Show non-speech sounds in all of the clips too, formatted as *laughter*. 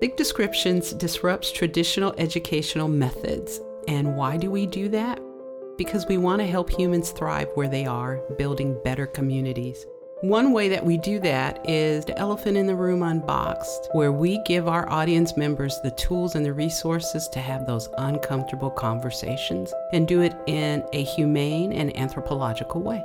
Big Descriptions disrupts traditional educational methods. And why do we do that? Because we want to help humans thrive where they are, building better communities. One way that we do that is the Elephant in the Room Unboxed, where we give our audience members the tools and the resources to have those uncomfortable conversations and do it in a humane and anthropological way.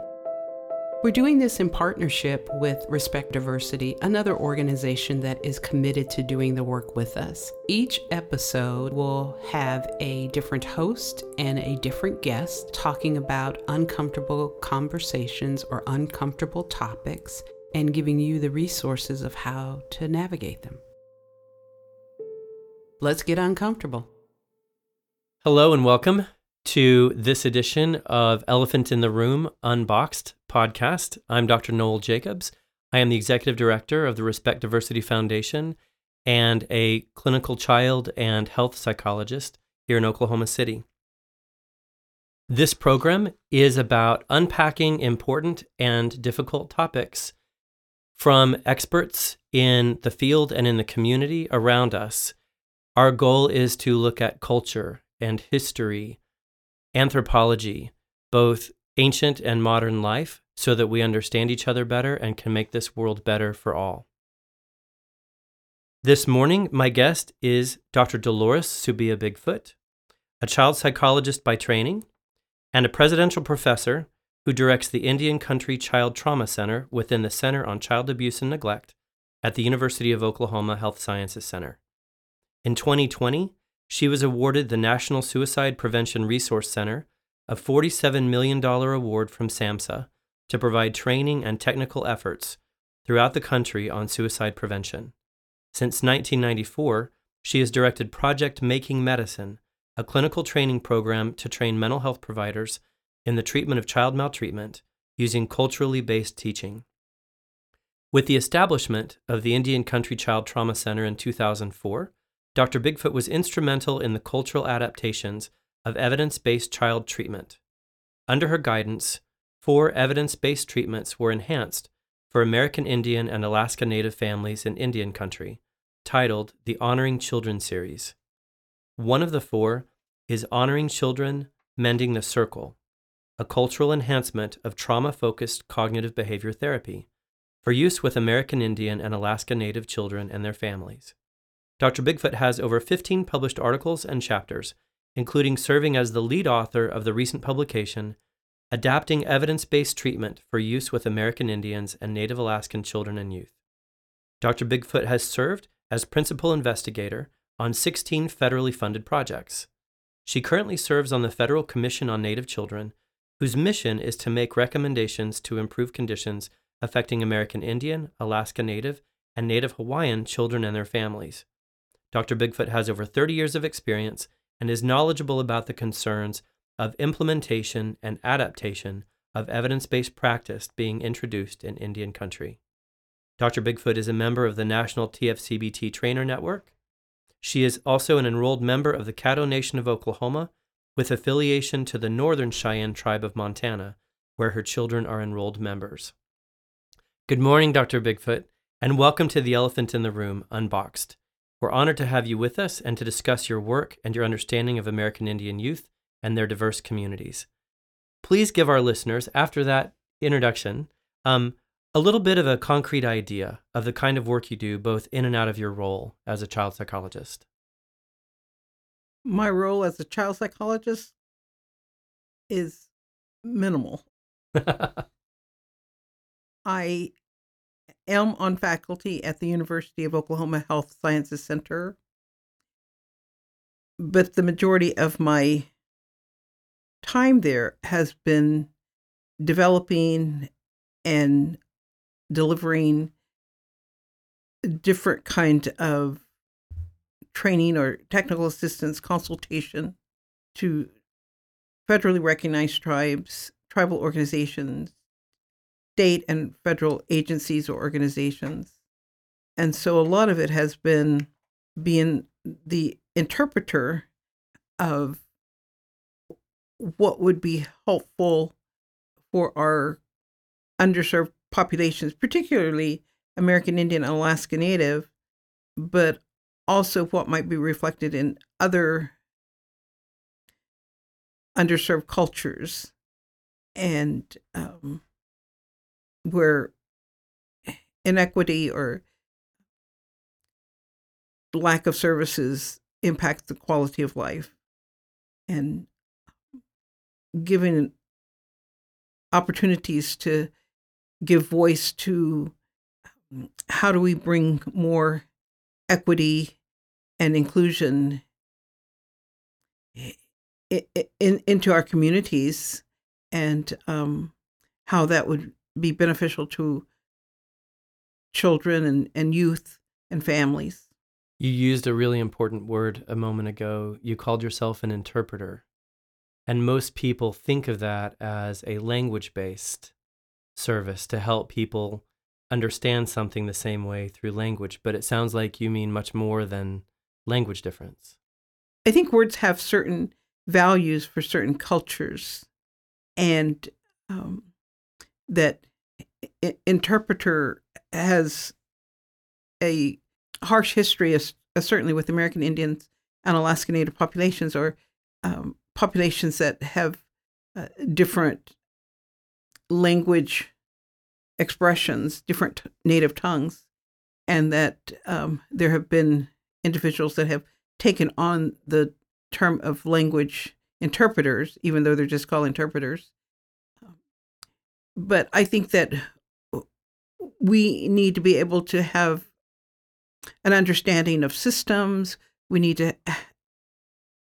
We're doing this in partnership with Respect Diversity, another organization that is committed to doing the work with us. Each episode will have a different host and a different guest talking about uncomfortable conversations or uncomfortable topics and giving you the resources of how to navigate them. Let's get uncomfortable. Hello and welcome to this edition of Elephant in the Room Unboxed podcast. I'm Dr. Noel Jacobs. I am the executive director of the Respect Diversity Foundation and a clinical child and health psychologist here in Oklahoma City. This program is about unpacking important and difficult topics from experts in the field and in the community around us. Our goal is to look at culture and history anthropology, both ancient and modern life, so that we understand each other better and can make this world better for all. This morning, my guest is Dr. Dolores Subia Bigfoot, a child psychologist by training and a presidential professor who directs the Indian Country Child Trauma Center within the Center on Child Abuse and Neglect at the University of Oklahoma Health Sciences Center. In 2020, she was awarded the National Suicide Prevention Resource Center a $47 million award from SAMHSA to provide training and technical efforts throughout the country on suicide prevention. Since 1994, she has directed Project Making Medicine, a clinical training program to train mental health providers in the treatment of child maltreatment using culturally based teaching. With the establishment of the Indian Country Child Trauma Center in 2004, Dr. Bigfoot was instrumental in the cultural adaptations of evidence based child treatment. Under her guidance, four evidence based treatments were enhanced for American Indian and Alaska Native families in Indian country, titled the Honoring Children series. One of the four is Honoring Children Mending the Circle, a cultural enhancement of trauma focused cognitive behavior therapy for use with American Indian and Alaska Native children and their families. Dr. Bigfoot has over 15 published articles and chapters, including serving as the lead author of the recent publication, Adapting Evidence Based Treatment for Use with American Indians and Native Alaskan Children and Youth. Dr. Bigfoot has served as principal investigator on 16 federally funded projects. She currently serves on the Federal Commission on Native Children, whose mission is to make recommendations to improve conditions affecting American Indian, Alaska Native, and Native Hawaiian children and their families. Dr. Bigfoot has over 30 years of experience and is knowledgeable about the concerns of implementation and adaptation of evidence based practice being introduced in Indian country. Dr. Bigfoot is a member of the National TFCBT Trainer Network. She is also an enrolled member of the Caddo Nation of Oklahoma with affiliation to the Northern Cheyenne Tribe of Montana, where her children are enrolled members. Good morning, Dr. Bigfoot, and welcome to The Elephant in the Room Unboxed. We're honored to have you with us and to discuss your work and your understanding of American Indian youth and their diverse communities. Please give our listeners, after that introduction, um, a little bit of a concrete idea of the kind of work you do both in and out of your role as a child psychologist. My role as a child psychologist is minimal. *laughs* I am on faculty at the University of Oklahoma Health Sciences Center, but the majority of my time there has been developing and delivering different kind of training or technical assistance consultation to federally recognized tribes, tribal organizations, state and federal agencies or organizations. And so a lot of it has been being the interpreter of what would be helpful for our underserved populations, particularly American Indian and Alaska Native, but also what might be reflected in other underserved cultures and um, where inequity or lack of services impact the quality of life. And giving opportunities to give voice to um, how do we bring more equity and inclusion in, into our communities and um, how that would be beneficial to children and, and youth and families. You used a really important word a moment ago. You called yourself an interpreter. And most people think of that as a language based service to help people understand something the same way through language. But it sounds like you mean much more than language difference. I think words have certain values for certain cultures, and um, that I- interpreter has a harsh history, as, as certainly with American Indians and Alaska Native populations, or um, populations that have uh, different language expressions, different native tongues, and that um, there have been individuals that have taken on the term of language interpreters, even though they're just called interpreters. But I think that we need to be able to have an understanding of systems. We need to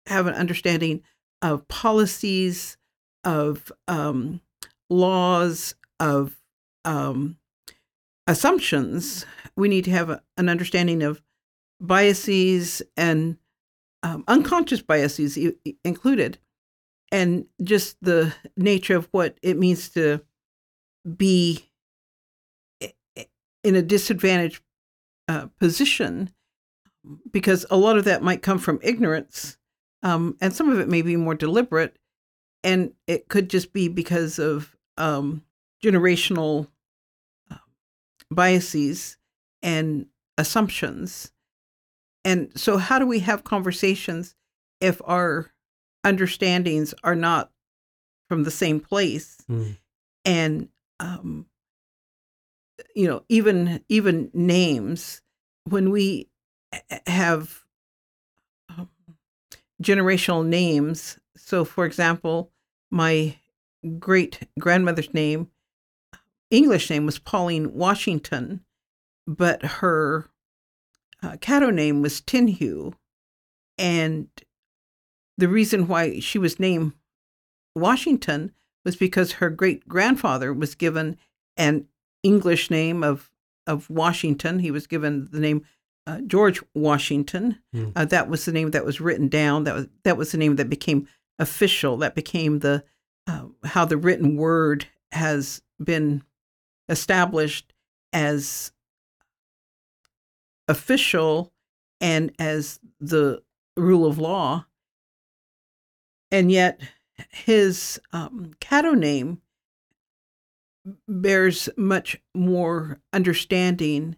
have an understanding of policies, of um, laws, of um, assumptions. We need to have a, an understanding of biases and um, unconscious biases I- included, and just the nature of what it means to be in a disadvantaged uh, position, because a lot of that might come from ignorance, um, and some of it may be more deliberate, and it could just be because of um, generational uh, biases and assumptions and so, how do we have conversations if our understandings are not from the same place? Mm. And um, you know, even even names when we have um, generational names. So, for example, my great grandmother's name, English name, was Pauline Washington, but her uh, Caddo name was Tinhue. And the reason why she was named Washington was because her great grandfather was given an English name of, of Washington. He was given the name uh, George Washington. Mm. Uh, that was the name that was written down. That was that was the name that became official. That became the uh, how the written word has been established as official and as the rule of law. And yet, his um, Caddo name bears much more understanding,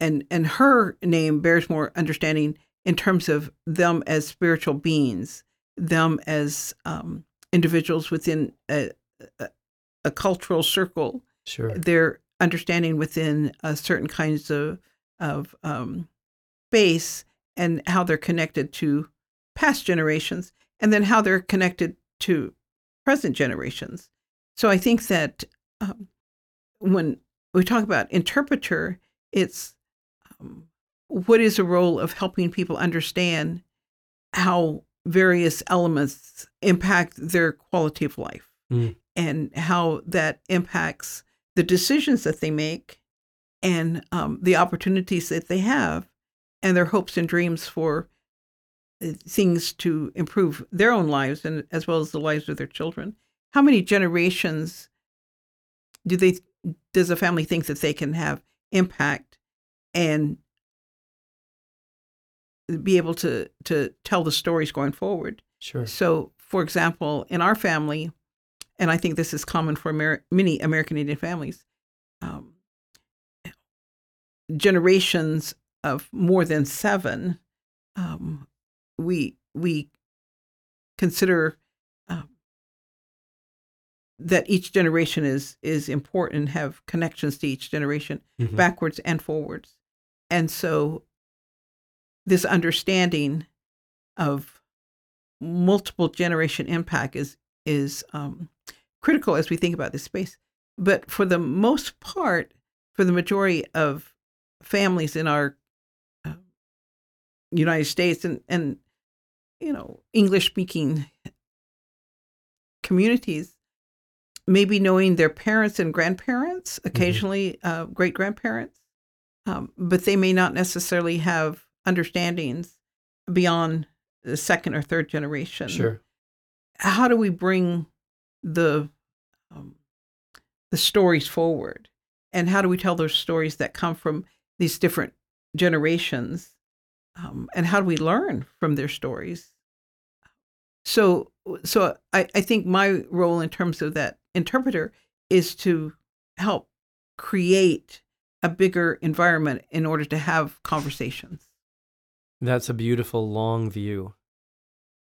and, and her name bears more understanding in terms of them as spiritual beings, them as um, individuals within a, a, a, cultural circle. Sure. Their understanding within certain kinds of of um, space and how they're connected to past generations, and then how they're connected to present generations. So I think that um, when we talk about interpreter, it's um, what is the role of helping people understand how various elements impact their quality of life mm. and how that impacts the decisions that they make and um, the opportunities that they have and their hopes and dreams for things to improve their own lives and as well as the lives of their children. How many generations do they does a family think that they can have impact and be able to to tell the stories going forward? Sure. So for example in our family and i think this is common for Amer- many american indian families um, generations of more than seven um, we we consider um, that each generation is is important and have connections to each generation Mhm. backwards and forwards and so this understanding of multiple generation impact is is um, critical as we think about this space but for the most part for the majority of families in our uh, united states and and you know english speaking communities maybe knowing their parents and grandparents occasionally uh, great grandparents um, but they may not necessarily have understandings beyond the second or third generation. Sure. how do we bring the um, the stories forward? And how do we tell those stories that come from these different generations um, and how do we learn from their stories so so I, I think my role in terms of that interpreter is to help create a bigger environment in order to have conversations That's a beautiful long view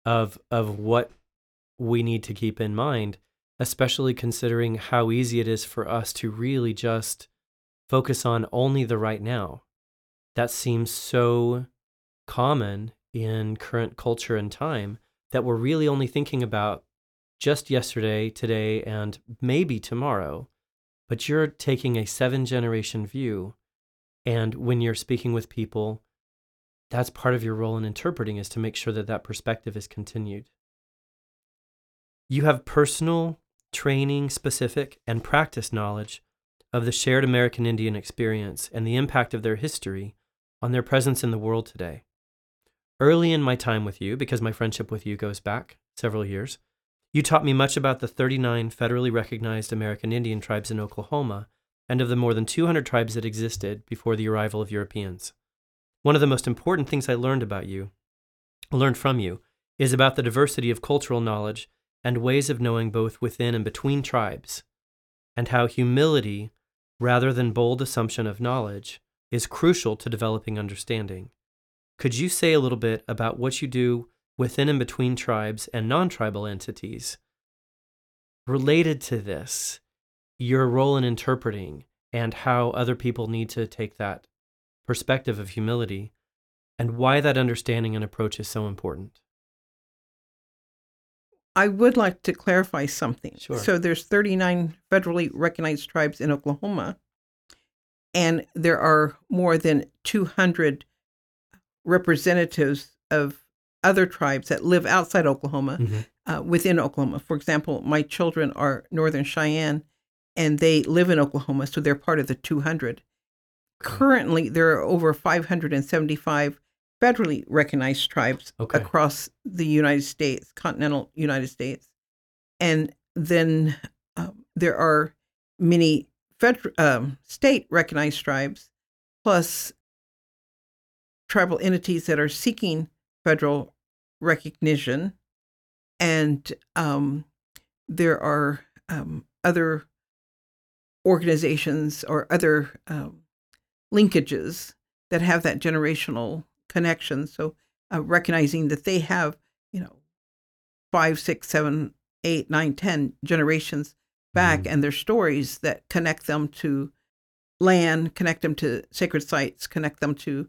of of what we need to keep in mind, especially considering how easy it is for us to really just focus on only the right now. That seems so common in current culture and time that we're really only thinking about just yesterday, today, and maybe tomorrow. But you're taking a seven generation view. And when you're speaking with people, that's part of your role in interpreting is to make sure that that perspective is continued. You have personal, training specific, and practice knowledge of the shared American Indian experience and the impact of their history on their presence in the world today. Early in my time with you, because my friendship with you goes back several years, you taught me much about the 39 federally recognized American Indian tribes in Oklahoma and of the more than 200 tribes that existed before the arrival of Europeans. One of the most important things I learned about you, learned from you, is about the diversity of cultural knowledge and ways of knowing both within and between tribes, and how humility, rather than bold assumption of knowledge, is crucial to developing understanding. Could you say a little bit about what you do within and between tribes and non tribal entities? Related to this, your role in interpreting and how other people need to take that perspective of humility and why that understanding and approach is so important. I would like to clarify something. Sure. So there's 39 federally recognized tribes in Oklahoma, and there are more than 200 representatives of other tribes that live outside Oklahoma uh, within Oklahoma. For example, my children are Northern Cheyenne, and they live in Oklahoma, so they're part of the 200. Currently, there are over 575 federally recognized tribes Okay. across the United States, continental United States. And then um, there are many federal, um, state recognized tribes, plus tribal entities that are seeking federal recognition. And um, there are um, other organizations or other um, linkages that have that generational connection. So uh, recognizing that they have, you know, five, six, seven, eight, nine, ten generations back, Mhm. and their stories that connect them to land, connect them to sacred sites, connect them to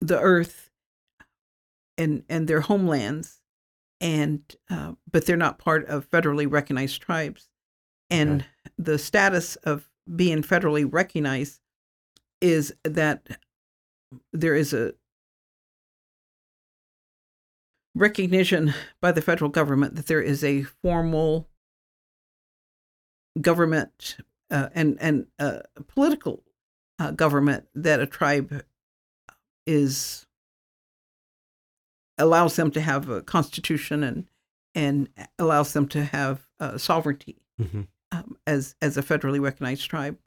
the earth, and and their homelands, and uh, but they're not part of federally recognized tribes, and Okay. the status of being federally recognized is that there is a recognition by the federal government that there is a formal government uh, and and uh, political uh, government that a tribe is allows them to have a constitution and and allows them to have uh, sovereignty Mhm. um, as as a federally recognized tribe,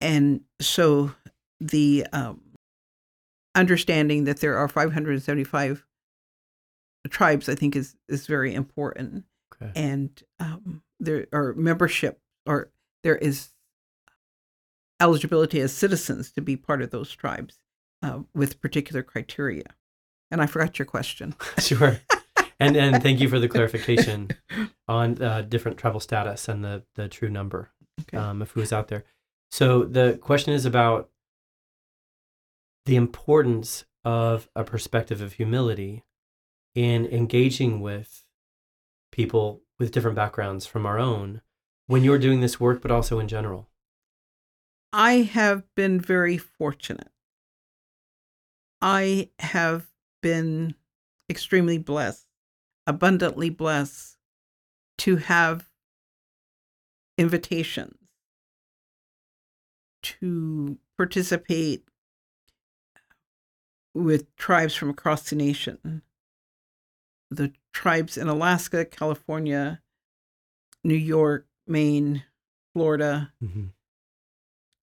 and so the um, understanding that there are 575 tribes, I think, is is very important, Okay. and um, there are membership or there is eligibility as citizens to be part of those tribes uh, with particular criteria. And I forgot your question. *laughs* sure. And and thank you for the *laughs* clarification on uh, different travel status and the the true number Okay. um, of who is out there. So the question is about the importance of a perspective of humility in engaging with people with different backgrounds from our own when you're doing this work, but also in general. I have been very fortunate. I have been extremely blessed, abundantly blessed to have invitations to participate with tribes from across the nation. The tribes in Alaska, California, New York, Maine, Florida, Mm-hmm.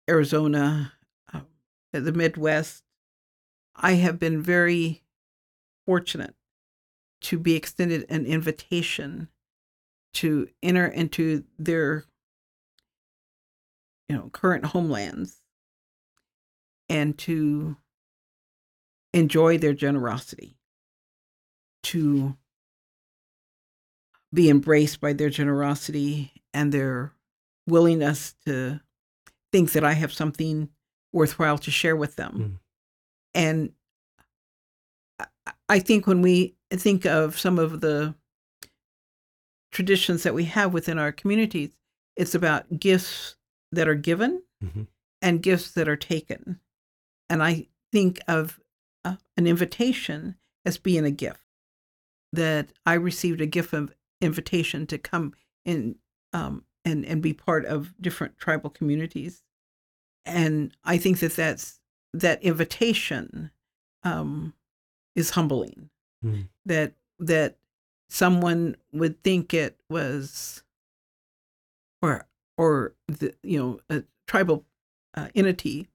Arizona, um, the Midwest. I have been very fortunate to be extended an invitation to enter into their you know current homelands and to enjoy their generosity to be embraced by their generosity and their willingness to think that I have something worthwhile to share with them. Mm. And I- think when we think of some of the traditions that we have within our communities, it's about gifts that are given Mhm. and gifts that are taken. And I think of uh, an invitation as being a gift. That I received a gift of invitation to come in um, and and be part of different tribal communities, and I think that that's that invitation um, is humbling. Mm. That that someone would think it was, or or the you know a tribal uh, entity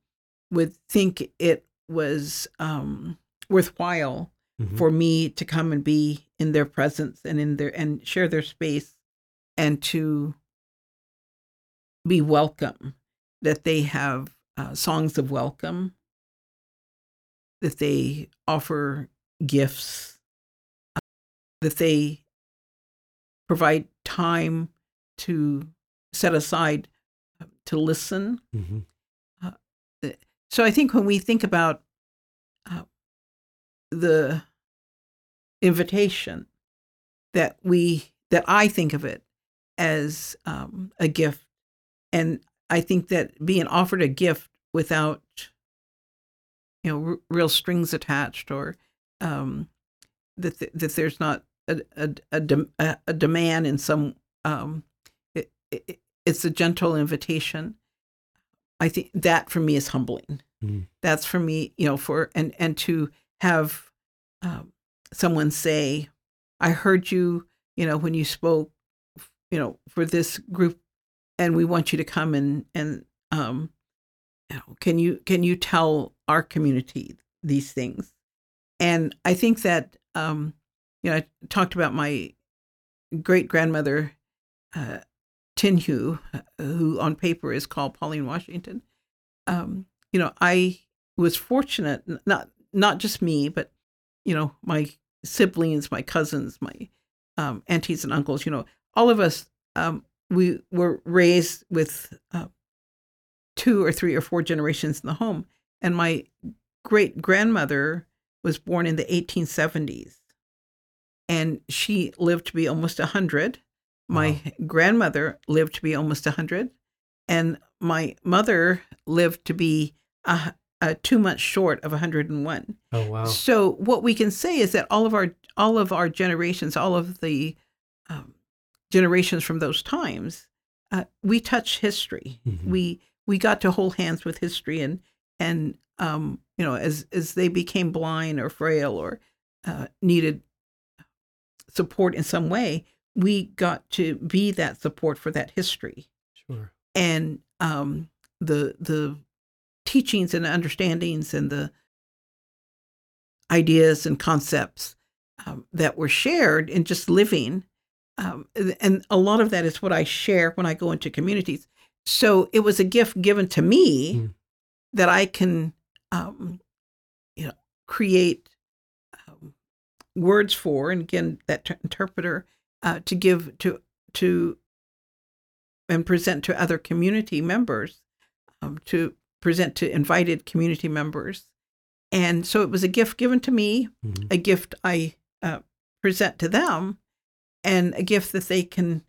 would think it was um, worthwhile Mhm. for me to come and be in their presence and in their and share their space and to be welcome that they have uh, songs of welcome that they offer gifts uh, that they provide time to set aside uh, to listen Mhm. so I think when we think about uh, the invitation, that we that I think of it as um, a gift, and I think that being offered a gift without you know r- real strings attached or um, that th- that there's not a a, a, a, a demand in some um, it, it, it's a gentle invitation. I think that for me is humbling. Mm. That's for me, you know, for and and to have um, someone say, "I heard you," you know, when you spoke, you know, for this group, and we want you to come and and um, you know, can you can you tell our community these things? And I think that um, you know, I talked about my great grandmother. Uh, Tinhu, who on paper is called Pauline Washington. Um, you know, I was fortunate, not not just me, but you know, my siblings, my cousins, my um, aunties and uncles. You know, all of us. Um, we were raised with uh, two or three or four generations in the home, and my great grandmother was born in the 1870s, and she lived to be almost a hundred. My grandmother lived to be almost 100, and my mother lived to be uh, uh, two months short of 101. Oh wow. So what we can say is that all of our all of our generations, all of the um, generations from those times, uh, we touch history. Mhm. We we got to hold hands with history, and and um, you know as as they became blind or frail or uh, needed support in some way, we got to be that support for that history Sure. and um, the the teachings and understandings and the ideas and concepts um, that were shared in just living. Um, and- a lot of that is what I share when I go into communities. So it was a gift given to me Mm. That I can, um, you know, create um, words for, and again, that t- interpreter uh, to give to to and present to other community members, um, to present to invited community members, and so it was a gift given to me, Mhm. a gift I uh, present to them, and a gift that they can,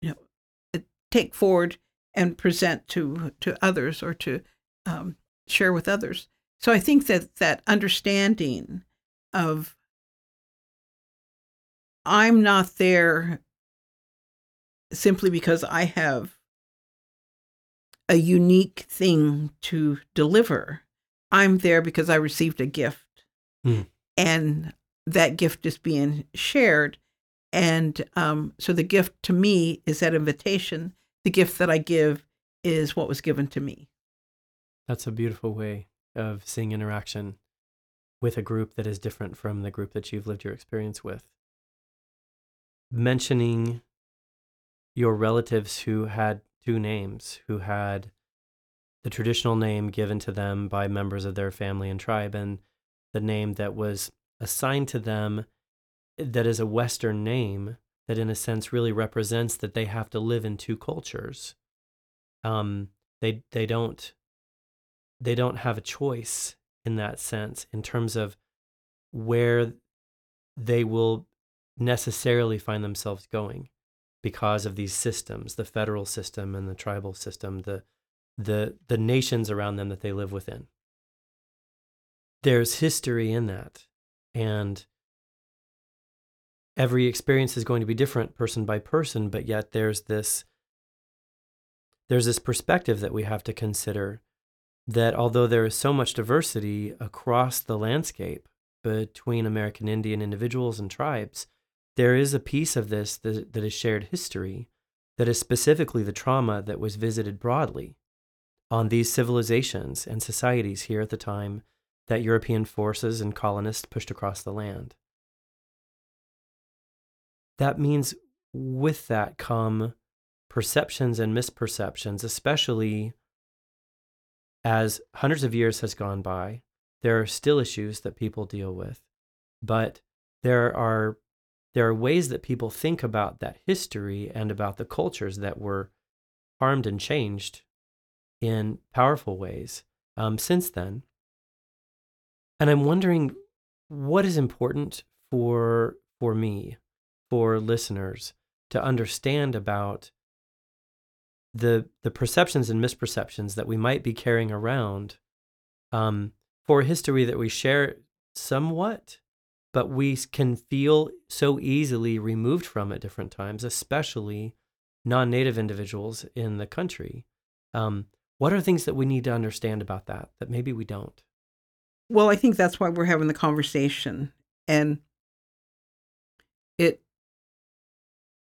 you know, take forward and present to to others or to um, share with others. So I think that that understanding of I'm not there simply because I have a unique thing to deliver. I'm there because I received a gift. Mm. And that gift is being shared. And um, so the gift to me is that invitation. The gift that I give is what was given to me. That's a beautiful way of seeing interaction with a group that is different from the group that you've lived your experience with. Mentioning your relatives who had two names, who had the traditional name given to them by members of their family and tribe, and the name that was assigned to them that is a Western name that, in a sense, really represents that they have to live in two cultures. Um, they they don't they don't have a choice in that sense in terms of where they will necessarily find themselves going because of these systems the federal system and the tribal system the the the nations around them that they live within. There's history in that and every experience is going to be different person by person but yet there's this there's this perspective that we have to consider that although there is so much diversity across the landscape between American Indian individuals and tribes, there is a piece of this that, that is shared history that is specifically the trauma that was visited broadly on these civilizations and societies here at the time that European forces and colonists pushed across the land. That means with that come perceptions and misperceptions, especially as hundreds of years has gone by. There are still issues that people deal with, but there are there are ways that people think about that history and about the cultures that were harmed and changed in powerful ways um, since then. And I'm wondering what is important for for me, for listeners to understand about the the perceptions and misperceptions that we might be carrying around um, for a history that we share somewhat, but we can feel so easily removed from at different times, especially non-native individuals in the country. Um, what are things that we need to understand about that that maybe we don't? Well, I think that's why we're having the conversation. And it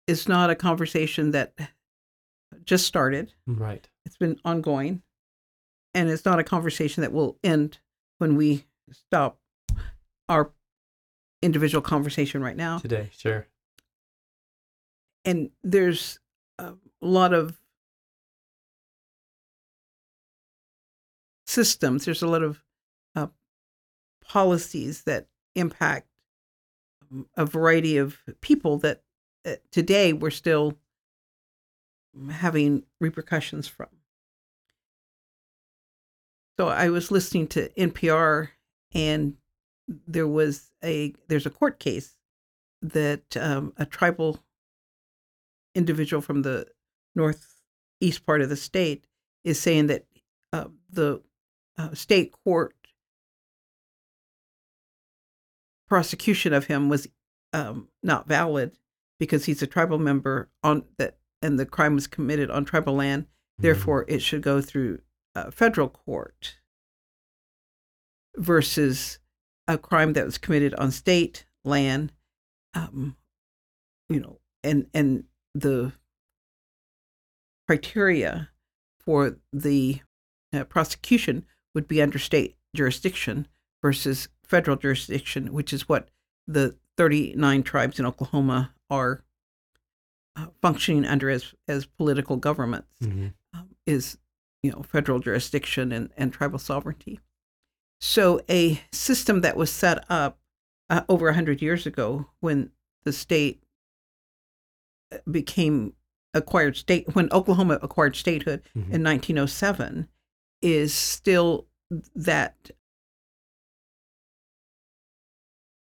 it is not a conversation that just started. Right. It's been ongoing. And it's not a conversation that will end when we stop our individual conversation right now. Today, sure. And there's a lot of systems, there's a lot of uh, policies that impact a variety of people that uh, today we're still having repercussions from. So I was listening to NPR and there was a there's a court case that um, a tribal individual from the northeast part of the state is saying that uh, the uh, state court prosecution of him was um, not valid because he's a tribal member on that and the crime was committed on tribal land. Therefore, it should go through uh, federal court versus a crime that was committed on state land. Um, you know, and and the criteria for the uh, prosecution would be under state jurisdiction versus federal jurisdiction, which is what the 39 tribes in Oklahoma are uh, functioning under as as political governments Mm-hmm. um, is you know federal jurisdiction and, and tribal sovereignty. So a system that was set up uh, over a hundred years ago when the state uh, became acquired state when Oklahoma acquired statehood Mhm. in 1907 is still that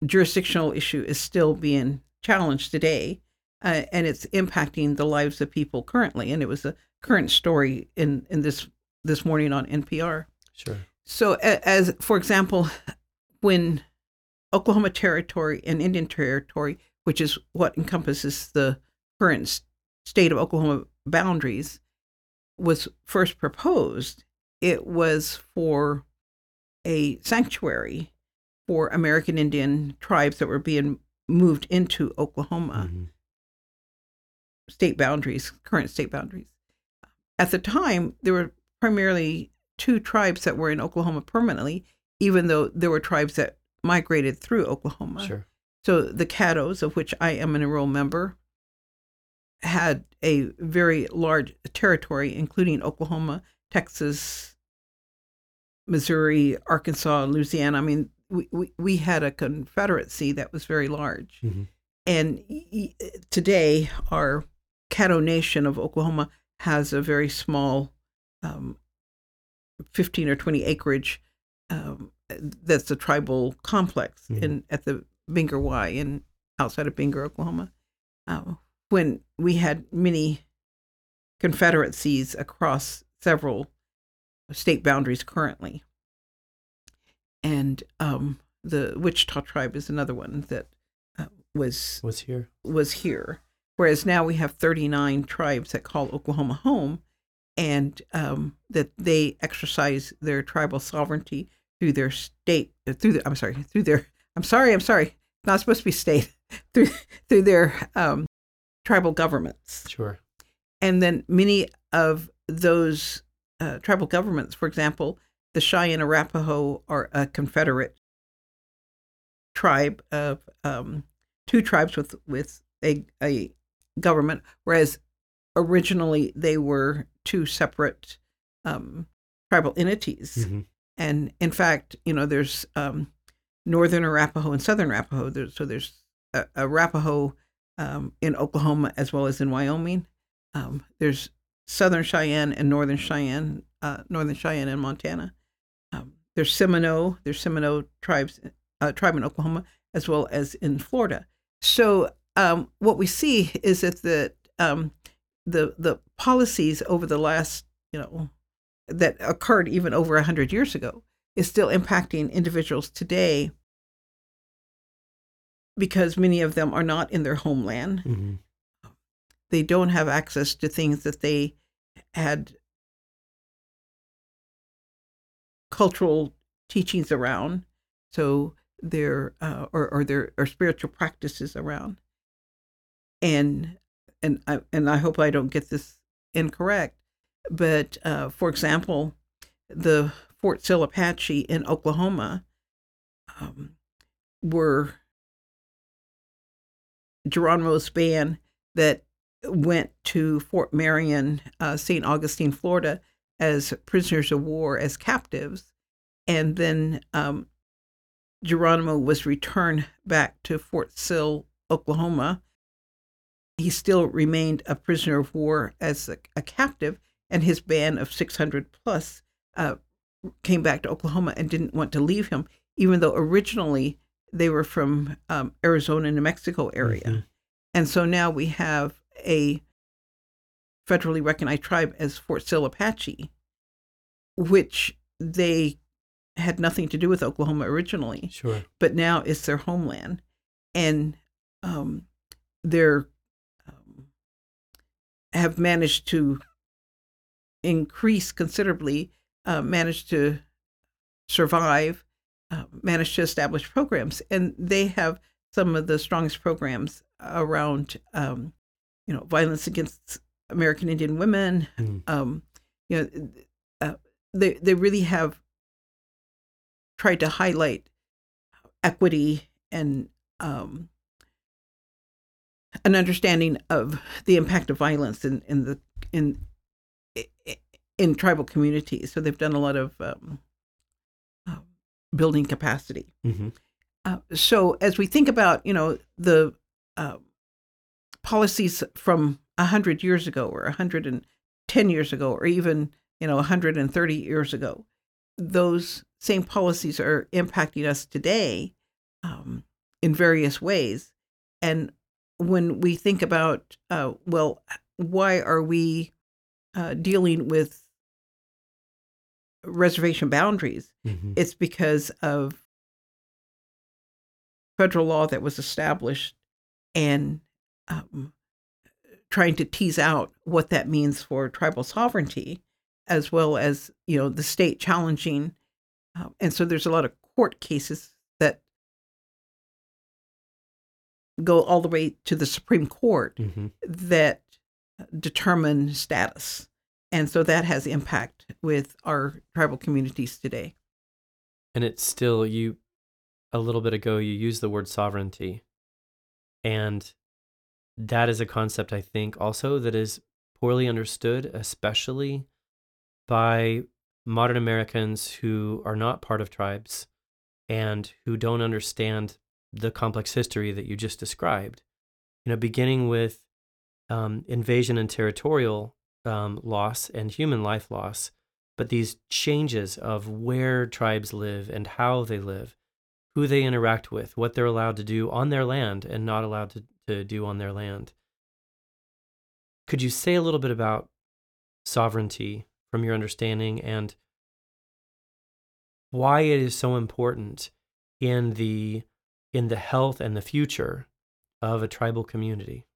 jurisdictional issue is still being challenged today uh, and it's impacting the lives of people currently and it was a current story in in this this morning on NPR Sure. so, a- as for example, when Oklahoma Territory and Indian Territory, which is what encompasses the current state of Oklahoma boundaries, was first proposed, it was for a sanctuary for American Indian tribes that were being moved into Oklahoma Mhm. State boundaries, current state boundaries. At the time, there were primarily two tribes that were in Oklahoma permanently, even though there were tribes that migrated through Oklahoma. Sure. So the Caddos, of which I am an enrolled member, had a very large territory, including Oklahoma, Texas, Missouri, Arkansas, Louisiana. I mean, we, we, we had a confederacy that was very large. Mhm. And today, our Caddo Nation of Oklahoma has a very small, um, 15 or 20 acreage. Um, that's a tribal complex Mhm. in at the Binger Y in outside of Binger, Oklahoma. Uh, when we had many confederacies across several state boundaries currently, and um, the Wichita tribe is another one that uh, was Was here. was here. Whereas now we have 39 tribes that call Oklahoma home and um, that they exercise their tribal sovereignty through their state, uh, through the, I'm sorry, through their, I'm sorry, I'm sorry, not supposed to be state, *laughs* through, through their um, tribal governments. Sure. And then many of those uh, tribal governments, for example, the Cheyenne Arapaho are a Confederate tribe of um, two tribes with with a a government, whereas originally they were two separate um, tribal entities. Mhm. And in fact, you know, there's um, Northern Arapaho and Southern Arapaho. There's, so there's a, Arapaho um, in Oklahoma as well as in Wyoming. Um, there's Southern Cheyenne and Northern Cheyenne, uh, Northern Cheyenne in Montana. Um, there's Seminole. There's Seminole tribes, uh, tribe in Oklahoma as well as in Florida. So um, what we see is that the um, the the policies over the last you know that occurred even over a hundred years ago is still impacting individuals today because many of them are not in their homeland. Mhm. They don't have access to things that they had cultural teachings around. So their uh, or or their or spiritual practices around. And and I and I hope I don't get this incorrect, but uh, for example, the Fort Sill Apache in Oklahoma um, were Geronimo's band that went to Fort Marion, uh, St. Augustine, Florida, as prisoners of war, as captives, and then um, Geronimo was returned back to Fort Sill, Oklahoma. He still remained a prisoner of war as a, a captive, and his band of 600 plus uh, came back to Oklahoma and didn't want to leave him, even though originally they were from um, Arizona, New Mexico area. Mhm. And so now we have a federally recognized tribe as Fort Sill Apache, which they had nothing to do with Oklahoma originally, Sure. but now it's their homeland. And um, they're um, have managed to increase considerably, uh, managed to survive, uh, managed to establish programs, and they have some of the strongest programs around, um, you know, violence against American Indian women. Mm. Um, you know, uh, they they really have tried to highlight equity and um, an understanding of the impact of violence in, in the in in tribal communities. So they've done a lot of um, uh, building capacity. hmm Uh, so as we think about, you know, the uh, policies from a hundred years ago, or a hundred and ten years ago, or even you know, 130 years ago, those same policies are impacting us today um, in various ways. And when we think about, uh, well, why are we uh, dealing with reservation boundaries? Mm-hmm. It's because of federal law that was established and um, trying to tease out what that means for tribal sovereignty, as well as you know the state challenging. Uh, and so there's a lot of court cases that go all the way to the Supreme Court Mm-hmm. that determine status. And so that has impact with our tribal communities today. And it's still you. A little bit ago, you used the word sovereignty, and that is a concept I think also that is poorly understood, especially by modern Americans who are not part of tribes and who don't understand the complex history that you just described. You know, beginning with um, invasion and territorial um, loss and human life loss, but these changes of where tribes live and how they live, who they interact with, what they're allowed to do on their land and not allowed to, to do on their land. Could you say a little bit about sovereignty from your understanding and why it is so important in the in the health and the future of a tribal community?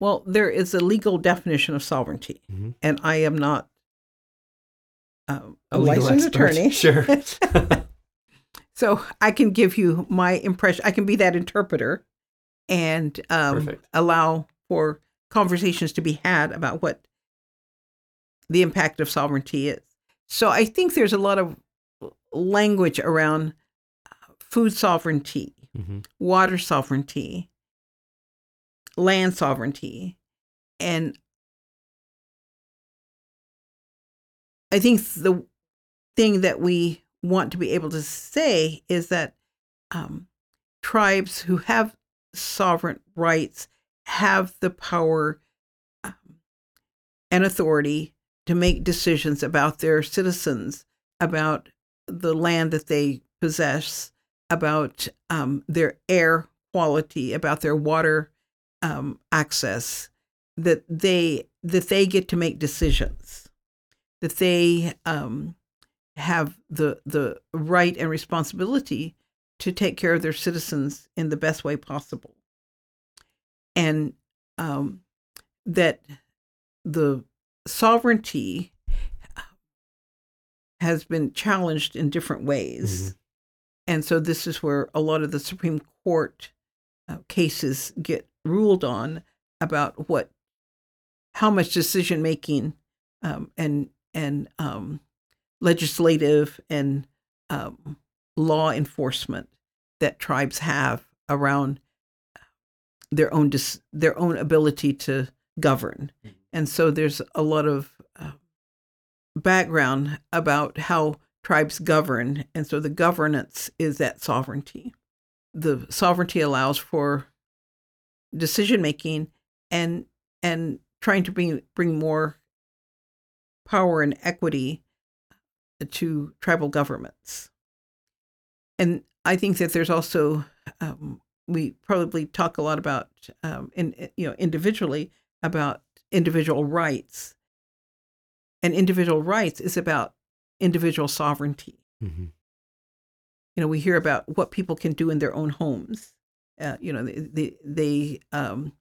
Well, there is a legal definition of sovereignty, Mm-hmm. and I am not um, a, A licensed expert, attorney. *laughs* *laughs* sure. *laughs* so I can give you my impression. I can be that interpreter and um, allow for conversations to be had about what the impact of sovereignty is. So I think there's a lot of language around uh, food sovereignty, hmm water sovereignty, land sovereignty, and I think the thing that we want to be able to say is that um, tribes who have sovereign rights have the power um, and authority to make decisions about their citizens, about the land that they possess, about um, their air quality, about their water um, access. That they that they get to make decisions, that they um, have the the right and responsibility to take care of their citizens in the best way possible, and um, that the sovereignty has been challenged in different ways. Mhm. And so this is where a lot of the Supreme Court uh, cases get ruled on about what, how much decision making um, and and um, legislative and um, law enforcement that tribes have around their own dis- their own ability to govern. And so there's a lot of uh, background about how tribes govern. And so the governance is that sovereignty. The sovereignty allows for decision making and and trying to bring bring more power and equity to tribal governments. And I think that there's also um, we probably talk a lot about um, in you know individually about individual rights and individual rights is about individual sovereignty. Mhm. You know, we hear about what people can do in their own homes. Uh, you know, they they, they um,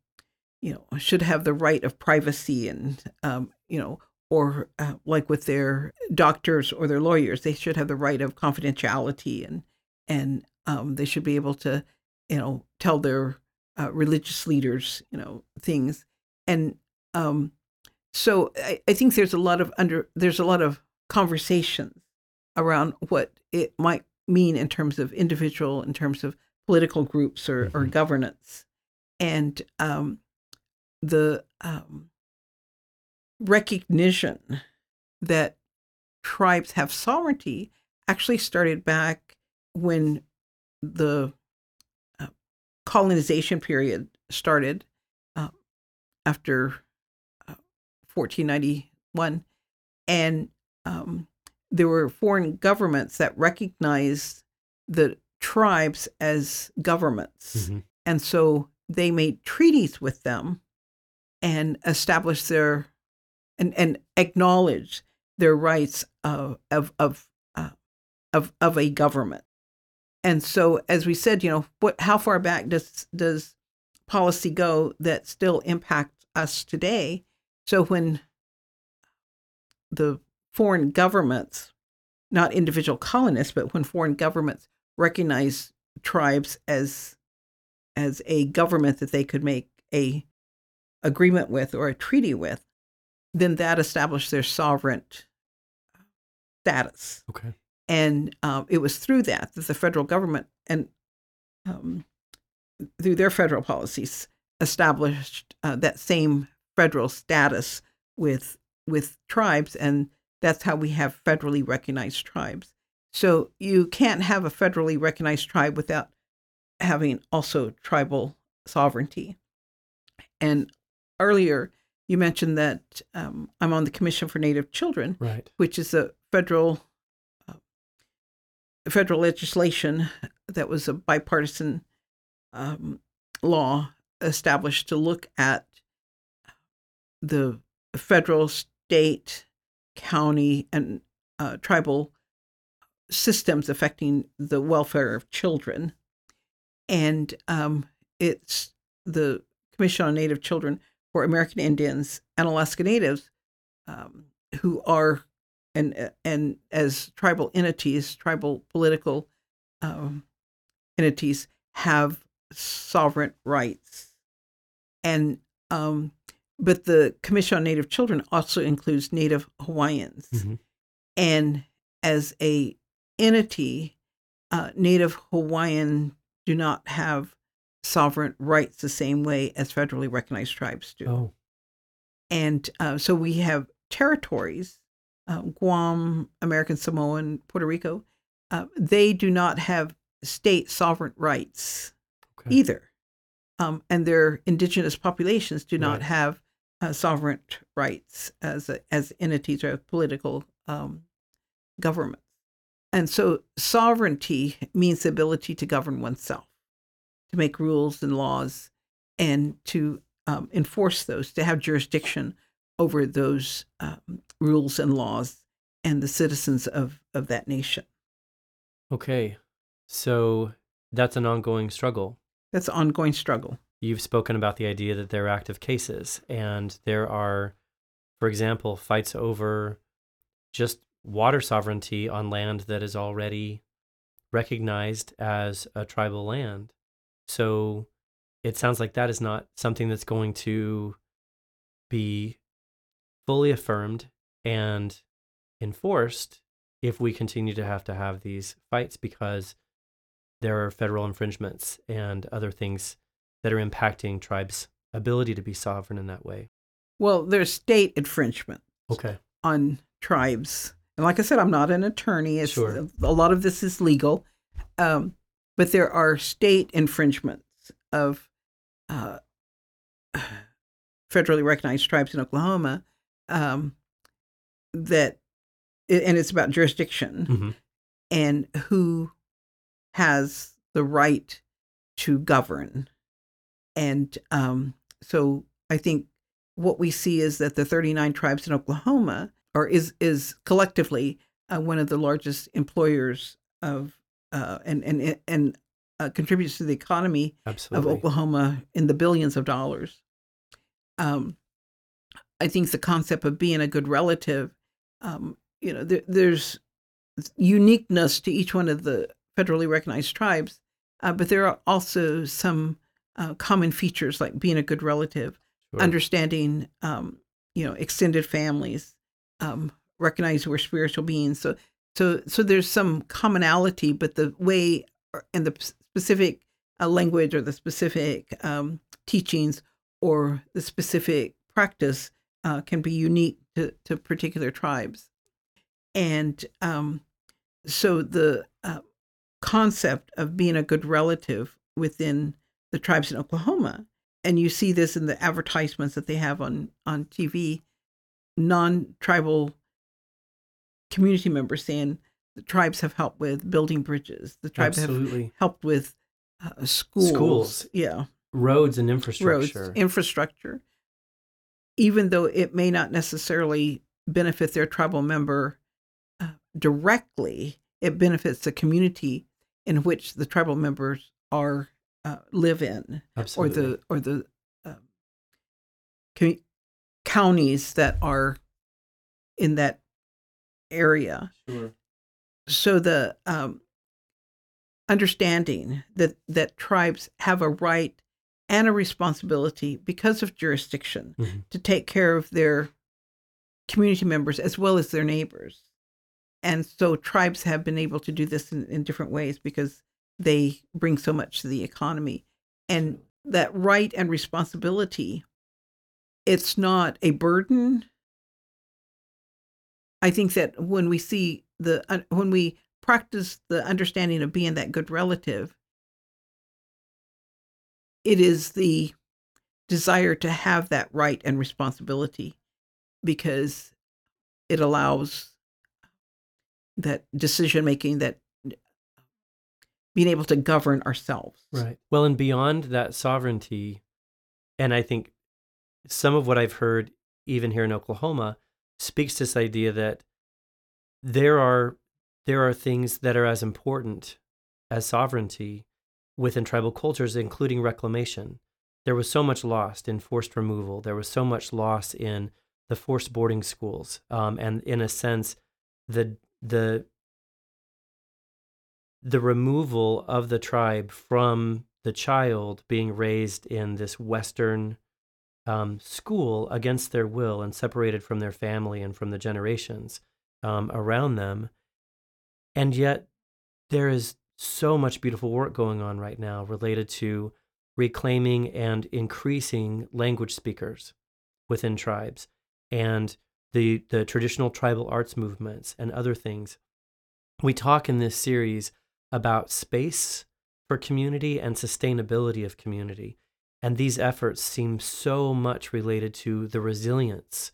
you know should have the right of privacy and um, you know, or uh, like with their doctors or their lawyers, they should have the right of confidentiality and and um, they should be able to you know tell their uh, religious leaders you know things and um, so I, I think there's a lot of under there's a lot of conversations around what it might mean in terms of individual in terms of political groups or, or Mhm. governance and um, the um, recognition that tribes have sovereignty actually started back when the uh, colonization period started uh, after uh, 1491, and um, there were foreign governments that recognized the tribes as governments. Mhm. And so they made treaties with them and established their and, and acknowledged their rights of of of, uh, of of a government. And so, as we said, you know, what how far back does does policy go that still impacts us today? So when the foreign governments, not individual colonists, but when foreign governments recognize tribes as as a government that they could make a agreement with or a treaty with, then that established their sovereign status. Okay. And um, it was through that that the federal government and um, through their federal policies established uh, that same federal status with with tribes, and that's how we have federally recognized tribes. So you can't have a federally recognized tribe without having also tribal sovereignty. And earlier you mentioned that um, I'm on the Commission for Native Children, Right. which is a federal uh, federal legislation that was a bipartisan um, law established to look at the federal, state, county, and uh, tribal systems affecting the welfare of children. And um, it's the Commission on Native Children for American Indians and Alaska Natives um, who are and and as tribal entities, tribal political um, entities have sovereign rights, and um, but the Commission on Native Children also includes Native Hawaiians, Mhm. and as a entity, uh, Native Hawaiian do not have sovereign rights the same way as federally recognized tribes do Oh. and uh, so we have territories uh, guam american samoa and puerto rico uh, they do not have state sovereign rights Okay. either um, and their indigenous populations do not Right. have uh, sovereign rights as a, as entities or political um, governments and so sovereignty means the ability to govern oneself to make rules and laws and to um, enforce those, to have jurisdiction over those um, rules and laws and the citizens of, of that nation. Okay. So that's an ongoing struggle. That's an ongoing struggle. You've spoken about the idea that there are active cases, and there are, for example, fights over just water sovereignty on land that is already recognized as a tribal land. So it sounds like that is not something that's going to be fully affirmed and enforced if we continue to have to have these fights because there are federal infringements and other things that are impacting tribes' ability to be sovereign in that way. Well, there's state infringement Okay. on tribes. And like I said, I'm not an attorney. It's, Sure. A lot of this is legal. Um, but there are state infringements of uh, *sighs* federally recognized tribes in Oklahoma um, that, and it's about jurisdiction hmm and who has the right to govern. And um, so I think what we see is that the 39 tribes in Oklahoma are is is collectively uh, one of the largest employers of uh, and and and uh, contributes to the economy Absolutely. of Oklahoma in the billions of dollars. Um, I think the concept of being a good relative, um, you know, there, there's uniqueness to each one of the federally recognized tribes, uh, but there are also some uh, common features like being a good relative, Sure. understanding, um, you know, extended families, um, recognize we're spiritual beings. So, so, so there's some commonality, but the way and the specific uh, language or the specific um, teachings or the specific practice uh, can be unique to, to particular tribes. And um, so the uh, concept of being a good relative within the tribes in Oklahoma. And you see this in the advertisements that they have on, on TV, non tribal community members saying the tribes have helped with building bridges, the tribes Absolutely. have helped with uh, schools. Schools. Yeah. Roads and infrastructure. Roads, infrastructure. Even though it may not necessarily benefit their tribal member uh, directly, it benefits the community in which the tribal members are uh, live in, Absolutely. or the or the um, co- counties that are in that area. Sure. So the um, understanding that that tribes have a right and a responsibility because of jurisdiction Mhm. to take care of their community members as well as their neighbors. And so tribes have been able to do this in, in different ways because they bring so much to the economy. And that right and responsibility, it's not a burden. I think that when we see the uh, when we practice the understanding of being that good relative, it is the desire to have that right and responsibility because it allows that decision making that being able to govern ourselves Right. Well, and beyond that sovereignty, and I think some of what I've heard, even here in Oklahoma, speaks to this idea that there are there are things that are as important as sovereignty within tribal cultures, including reclamation. There was so much lost in forced removal. There was so much loss in the forced boarding schools, um, and in a sense, the the the removal of the tribe from the child being raised in this Western um, school against their will and separated from their family and from the generations um, around them. And yet, there is so much beautiful work going on right now related to reclaiming and increasing language speakers within tribes and the, the traditional tribal arts movements and other things. We talk in this series about space for community and sustainability of community. And these efforts seem so much related to the resilience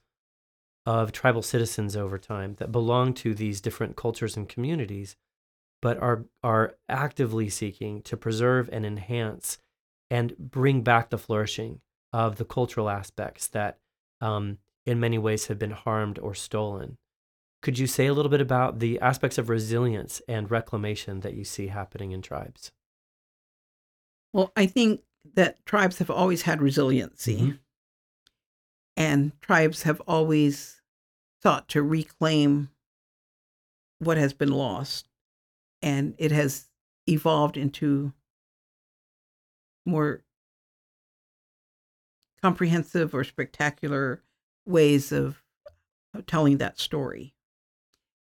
of tribal citizens over time that belong to these different cultures and communities, but are, are actively seeking to preserve and enhance and bring back the flourishing of the cultural aspects that, um, in many ways, have been harmed or stolen. Could you say a little bit about the aspects of resilience and reclamation that you see happening in tribes? well i think that tribes have always had resiliency Mhm. and tribes have always sought to reclaim what has been lost and it has evolved into more comprehensive or spectacular ways of telling that story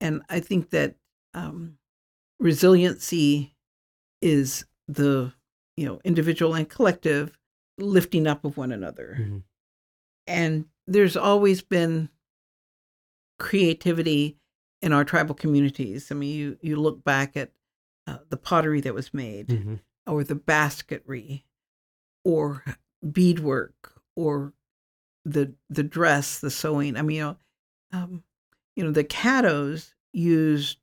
and i think that um, resiliency is the you know individual and collective lifting up of one another Mhm. and there's always been creativity in our tribal communities. I mean, you you look back at uh, the pottery that was made, Mhm. or the basketry, or beadwork, or the the dress, the sewing. I mean, you know, um, you know, the Caddos used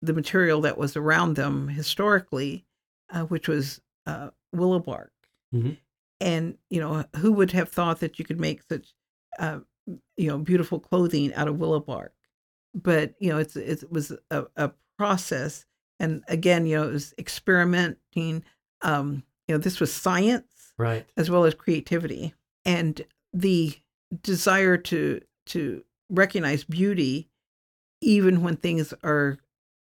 the material that was around them historically, uh, which was uh, willow bark. Mhm. And you know, who would have thought that you could make such, uh, you know, beautiful clothing out of willow bark? But you know, it's it was a, a process, and again, you know, it was experimenting. Um, you know, this was science Right. as well as creativity and the desire to to recognize beauty even when things are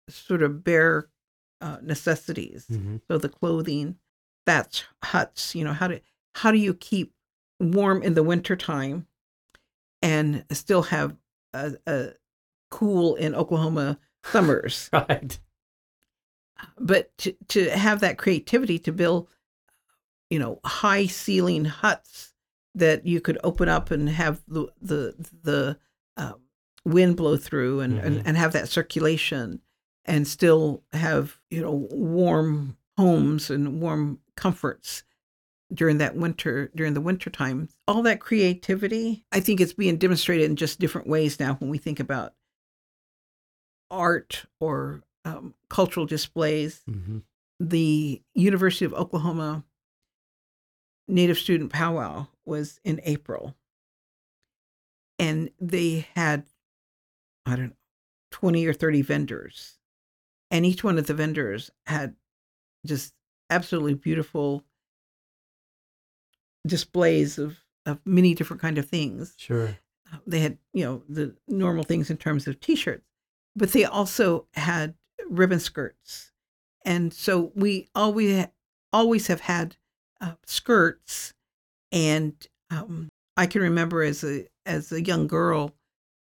sort of bare uh, necessities Mhm. so the clothing that's huts you know how do how do you keep warm in the wintertime and still have a, a cool in oklahoma summers *laughs* Right. but to, to have that creativity to build you know high ceiling huts that you could open up and have the the the uh, wind blow through and, Mhm. and and have that circulation and still have you know warm homes and warm comforts during that winter during the winter time all that creativity i think it's being demonstrated in just different ways now when we think about art or um, cultural displays Mm-hmm. the university of oklahoma native student powwow was in april and they had i don't know 20 or 30 vendors and each one of the vendors had just absolutely beautiful displays of, of many different kind of things Sure. they had you know the normal things in terms of t-shirts but they also had ribbon skirts and so we always always have had uh, skirts and um, i can remember as a as a young girl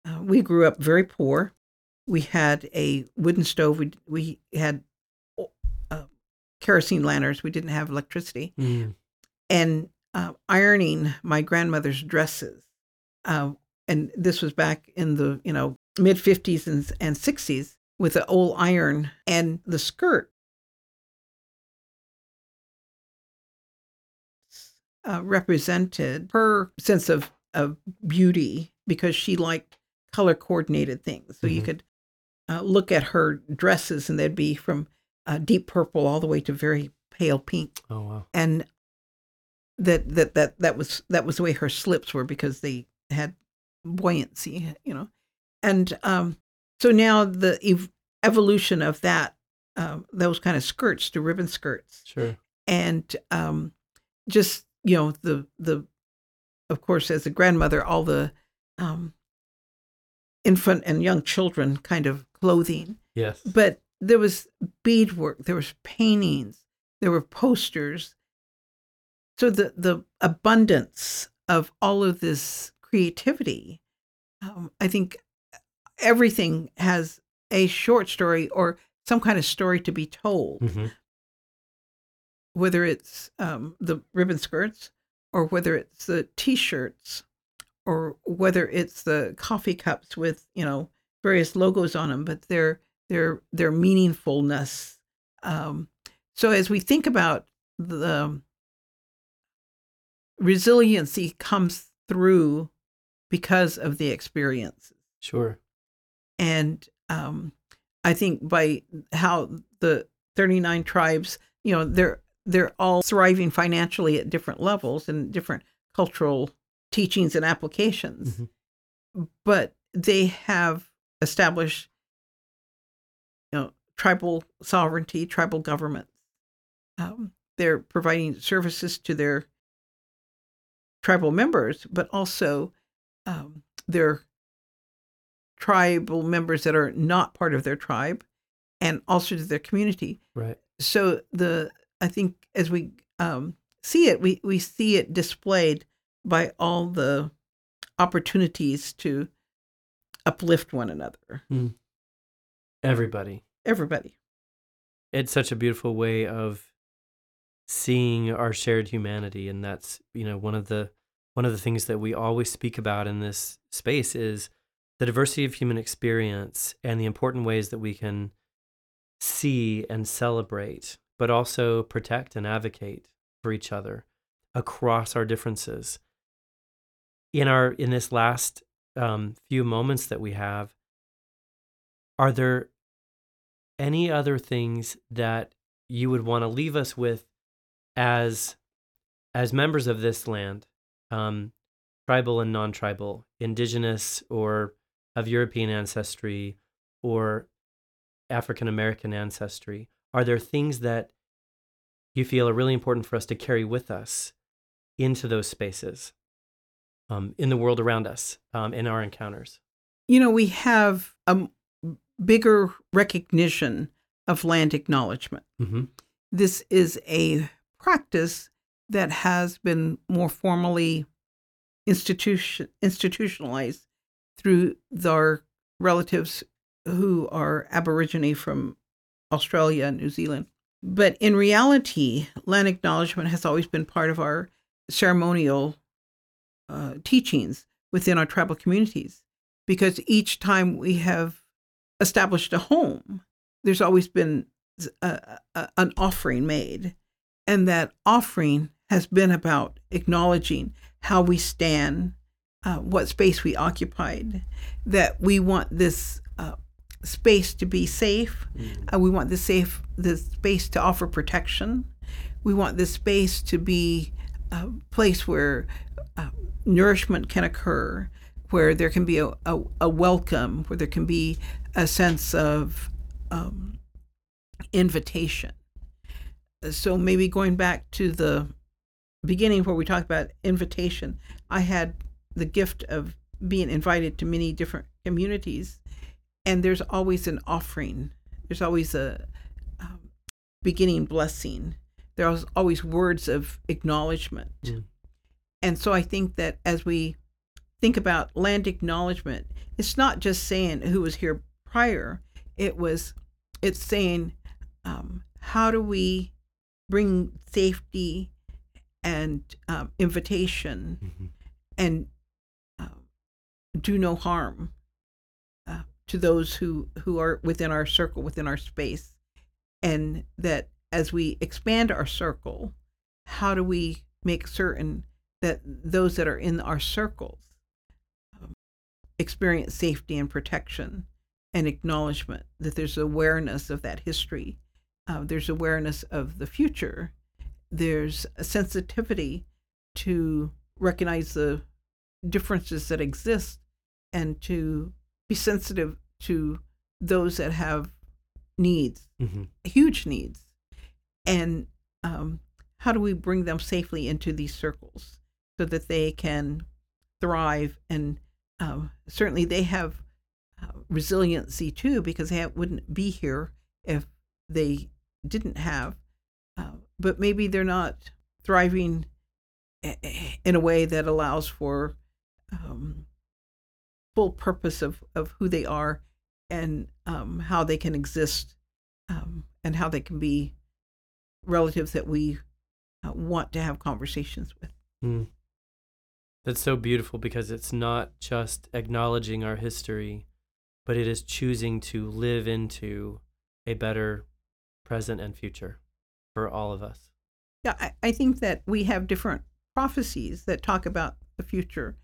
uh, we grew up very poor we had a wooden stove we, we had uh, kerosene lanterns we didn't have electricity Mm. and uh, ironing my grandmother's dresses. Uh, and this was back in the you know mid 50s and, and 60s with the old iron and the skirt uh, represented her sense of, of beauty because she liked color coordinated things so you Mhm. could uh, look at her dresses and they'd be from uh, deep purple all the way to very pale pink Oh wow. and that that that that was that was the way her slips were because they had buoyancy you know and um so now the ev- evolution of that um those kind of skirts to ribbon skirts Sure. and um just you know the the of course as a grandmother all the um infant and young children kind of clothing Yes. but there was beadwork there was paintings there were posters so the the abundance of all of this creativity um, i think everything has a short story or some kind of story to be told Mhm. whether it's um, the ribbon skirts or whether it's the t-shirts or whether it's the coffee cups with you know various logos on them but their their their meaningfulness um, so as we think about the resiliency comes through because of the experience Sure. and um, I think by how the 39 tribes, you know, they're they're all thriving financially at different levels and different cultural teachings and applications, Mhm. but they have established, you know, tribal sovereignty, tribal governments. Um, they're providing services to their tribal members, but also um, their tribal members that are not part of their tribe and also to their community. Right. So the I think as we um, see it, we, we see it displayed by all the opportunities to uplift one another. Everybody. Everybody. It's such a beautiful way of seeing our shared humanity and that's, you know, one of the one of the things that we always speak about in this space is the diversity of human experience and the important ways that we can see and celebrate, but also protect and advocate for each other across our differences. In our in this last um, few moments that we have, are there any other things that you would want to leave us with as as members of this land, um, tribal and non-tribal, indigenous or of European ancestry or African American ancestry? Are there things that you feel are really important for us to carry with us into those spaces, um, in the world around us, um, in our encounters? You know, we have a bigger recognition of land acknowledgement. Mm-hmm. This is a practice that has been more formally institution institutionalized through our relatives who are Aborigine from Australia and New Zealand. But in reality, land acknowledgement has always been part of our ceremonial uh, teachings within our tribal communities because each time we have established a home, there's always been a, a, an offering made, and that offering has been about acknowledging how we stand, uh, what space we occupied, that we want this uh, space to be safe, mm. uh, we want the safe the space to offer protection, we want this space to be a place where uh, nourishment can occur, where there can be a, a, a, welcome, where there can be a sense of um, invitation. So maybe going back to the beginning where we talked about invitation, I had the gift of being invited to many different communities, and there's always an offering. There's always a um, beginning blessing. There's always words of acknowledgement. Mm. And so I think that as we think about land acknowledgement, it's not just saying who was here prior. It was, it's saying, um, how do we bring safety and um, invitation mm-hmm. and uh, do no harm to those who who are within our circle within our space. And that as we expand our circle how do we make certain that those that are in our circles um, experience safety and protection and acknowledgement that there's awareness of that history uh, there's awareness of the future there's a sensitivity to recognize the differences that exist and to be sensitive to those that have needs, mm-hmm. huge needs. And um, how do we bring them safely into these circles so that they can thrive? And um, certainly they have uh, resiliency too, because they wouldn't be here if they didn't have uh, but maybe they're not thriving in a way that allows for um, full purpose of, of who they are and um, how they can exist um, and how they can be relatives that we uh, want to have conversations with. Mm. That's so beautiful because it's not just acknowledging our history, but it is choosing to live into a better present and future for all of us. Yeah, I, I think that we have different prophecies that talk about the future,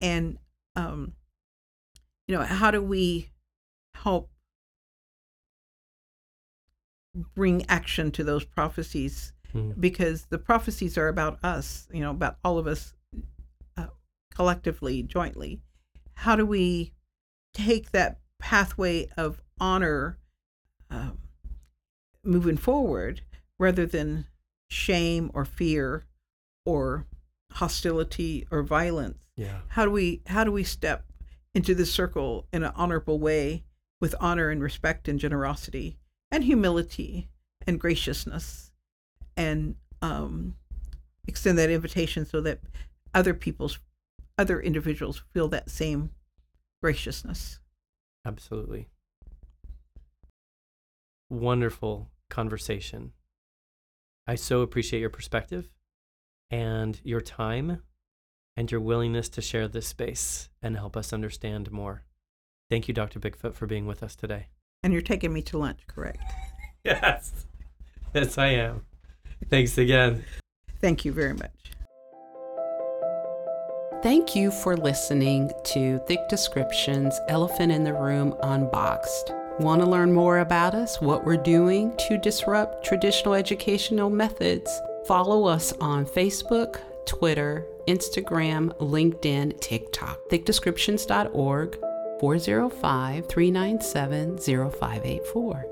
and um, you know, how do we help bring action to those prophecies? Mm-hmm. Because the prophecies are about us, you know, about all of us uh, collectively, jointly. How do we take that pathway of honor um, moving forward rather than shame or fear or hostility or violence. Yeah. How do we how do we step into this circle in an honorable way with honor and respect and generosity and humility and graciousness and um, extend that invitation so that other people's other individuals feel that same graciousness. Absolutely. Wonderful conversation. I so appreciate your perspective and your time and your willingness to share this space and help us understand more. Thank you, Dr. Bigfoot, for being with us today. And you're taking me to lunch, correct? *laughs* yes. Yes, I am. Thanks again. Thank you very much. Thank you for listening to Thick Descriptions Elephant in the Room Unboxed. Want to learn more about us, what we're doing to disrupt traditional educational methods? Follow us on Facebook, Twitter, Instagram, LinkedIn, TikTok, thickdescriptions.org, 405 397 0584.